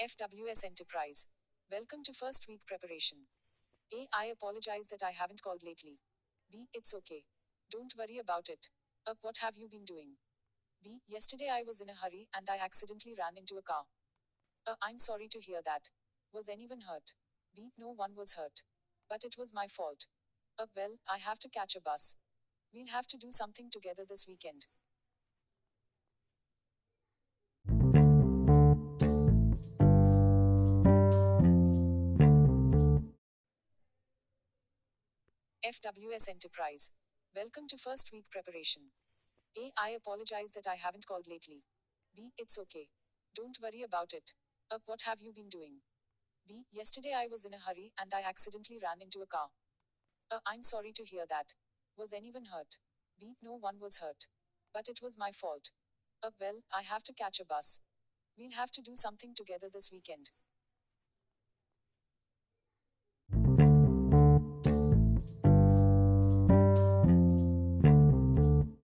FWS Enterprise. Welcome to first week preparation. A. I apologize that I haven't called lately. B. It's okay. Don't worry about it. A. What have you been doing? B. Yesterday I was in a hurry and I accidentally ran into a car. A. I'm sorry to hear that. Was anyone hurt? B. No one was hurt. But it was my fault. A. Well, I have to catch a bus. We'll have to do something together this weekend. FWS Enterprise. Welcome to first week preparation. A. I apologize that I haven't called lately. B. It's okay. Don't worry about it. A. What have you been doing? B. Yesterday I was in a hurry and I accidentally ran into a car. A. I'm sorry to hear that. Was anyone hurt? B. No one was hurt. But it was my fault. A. Well, I have to catch a bus. We'll have to do something together this weekend.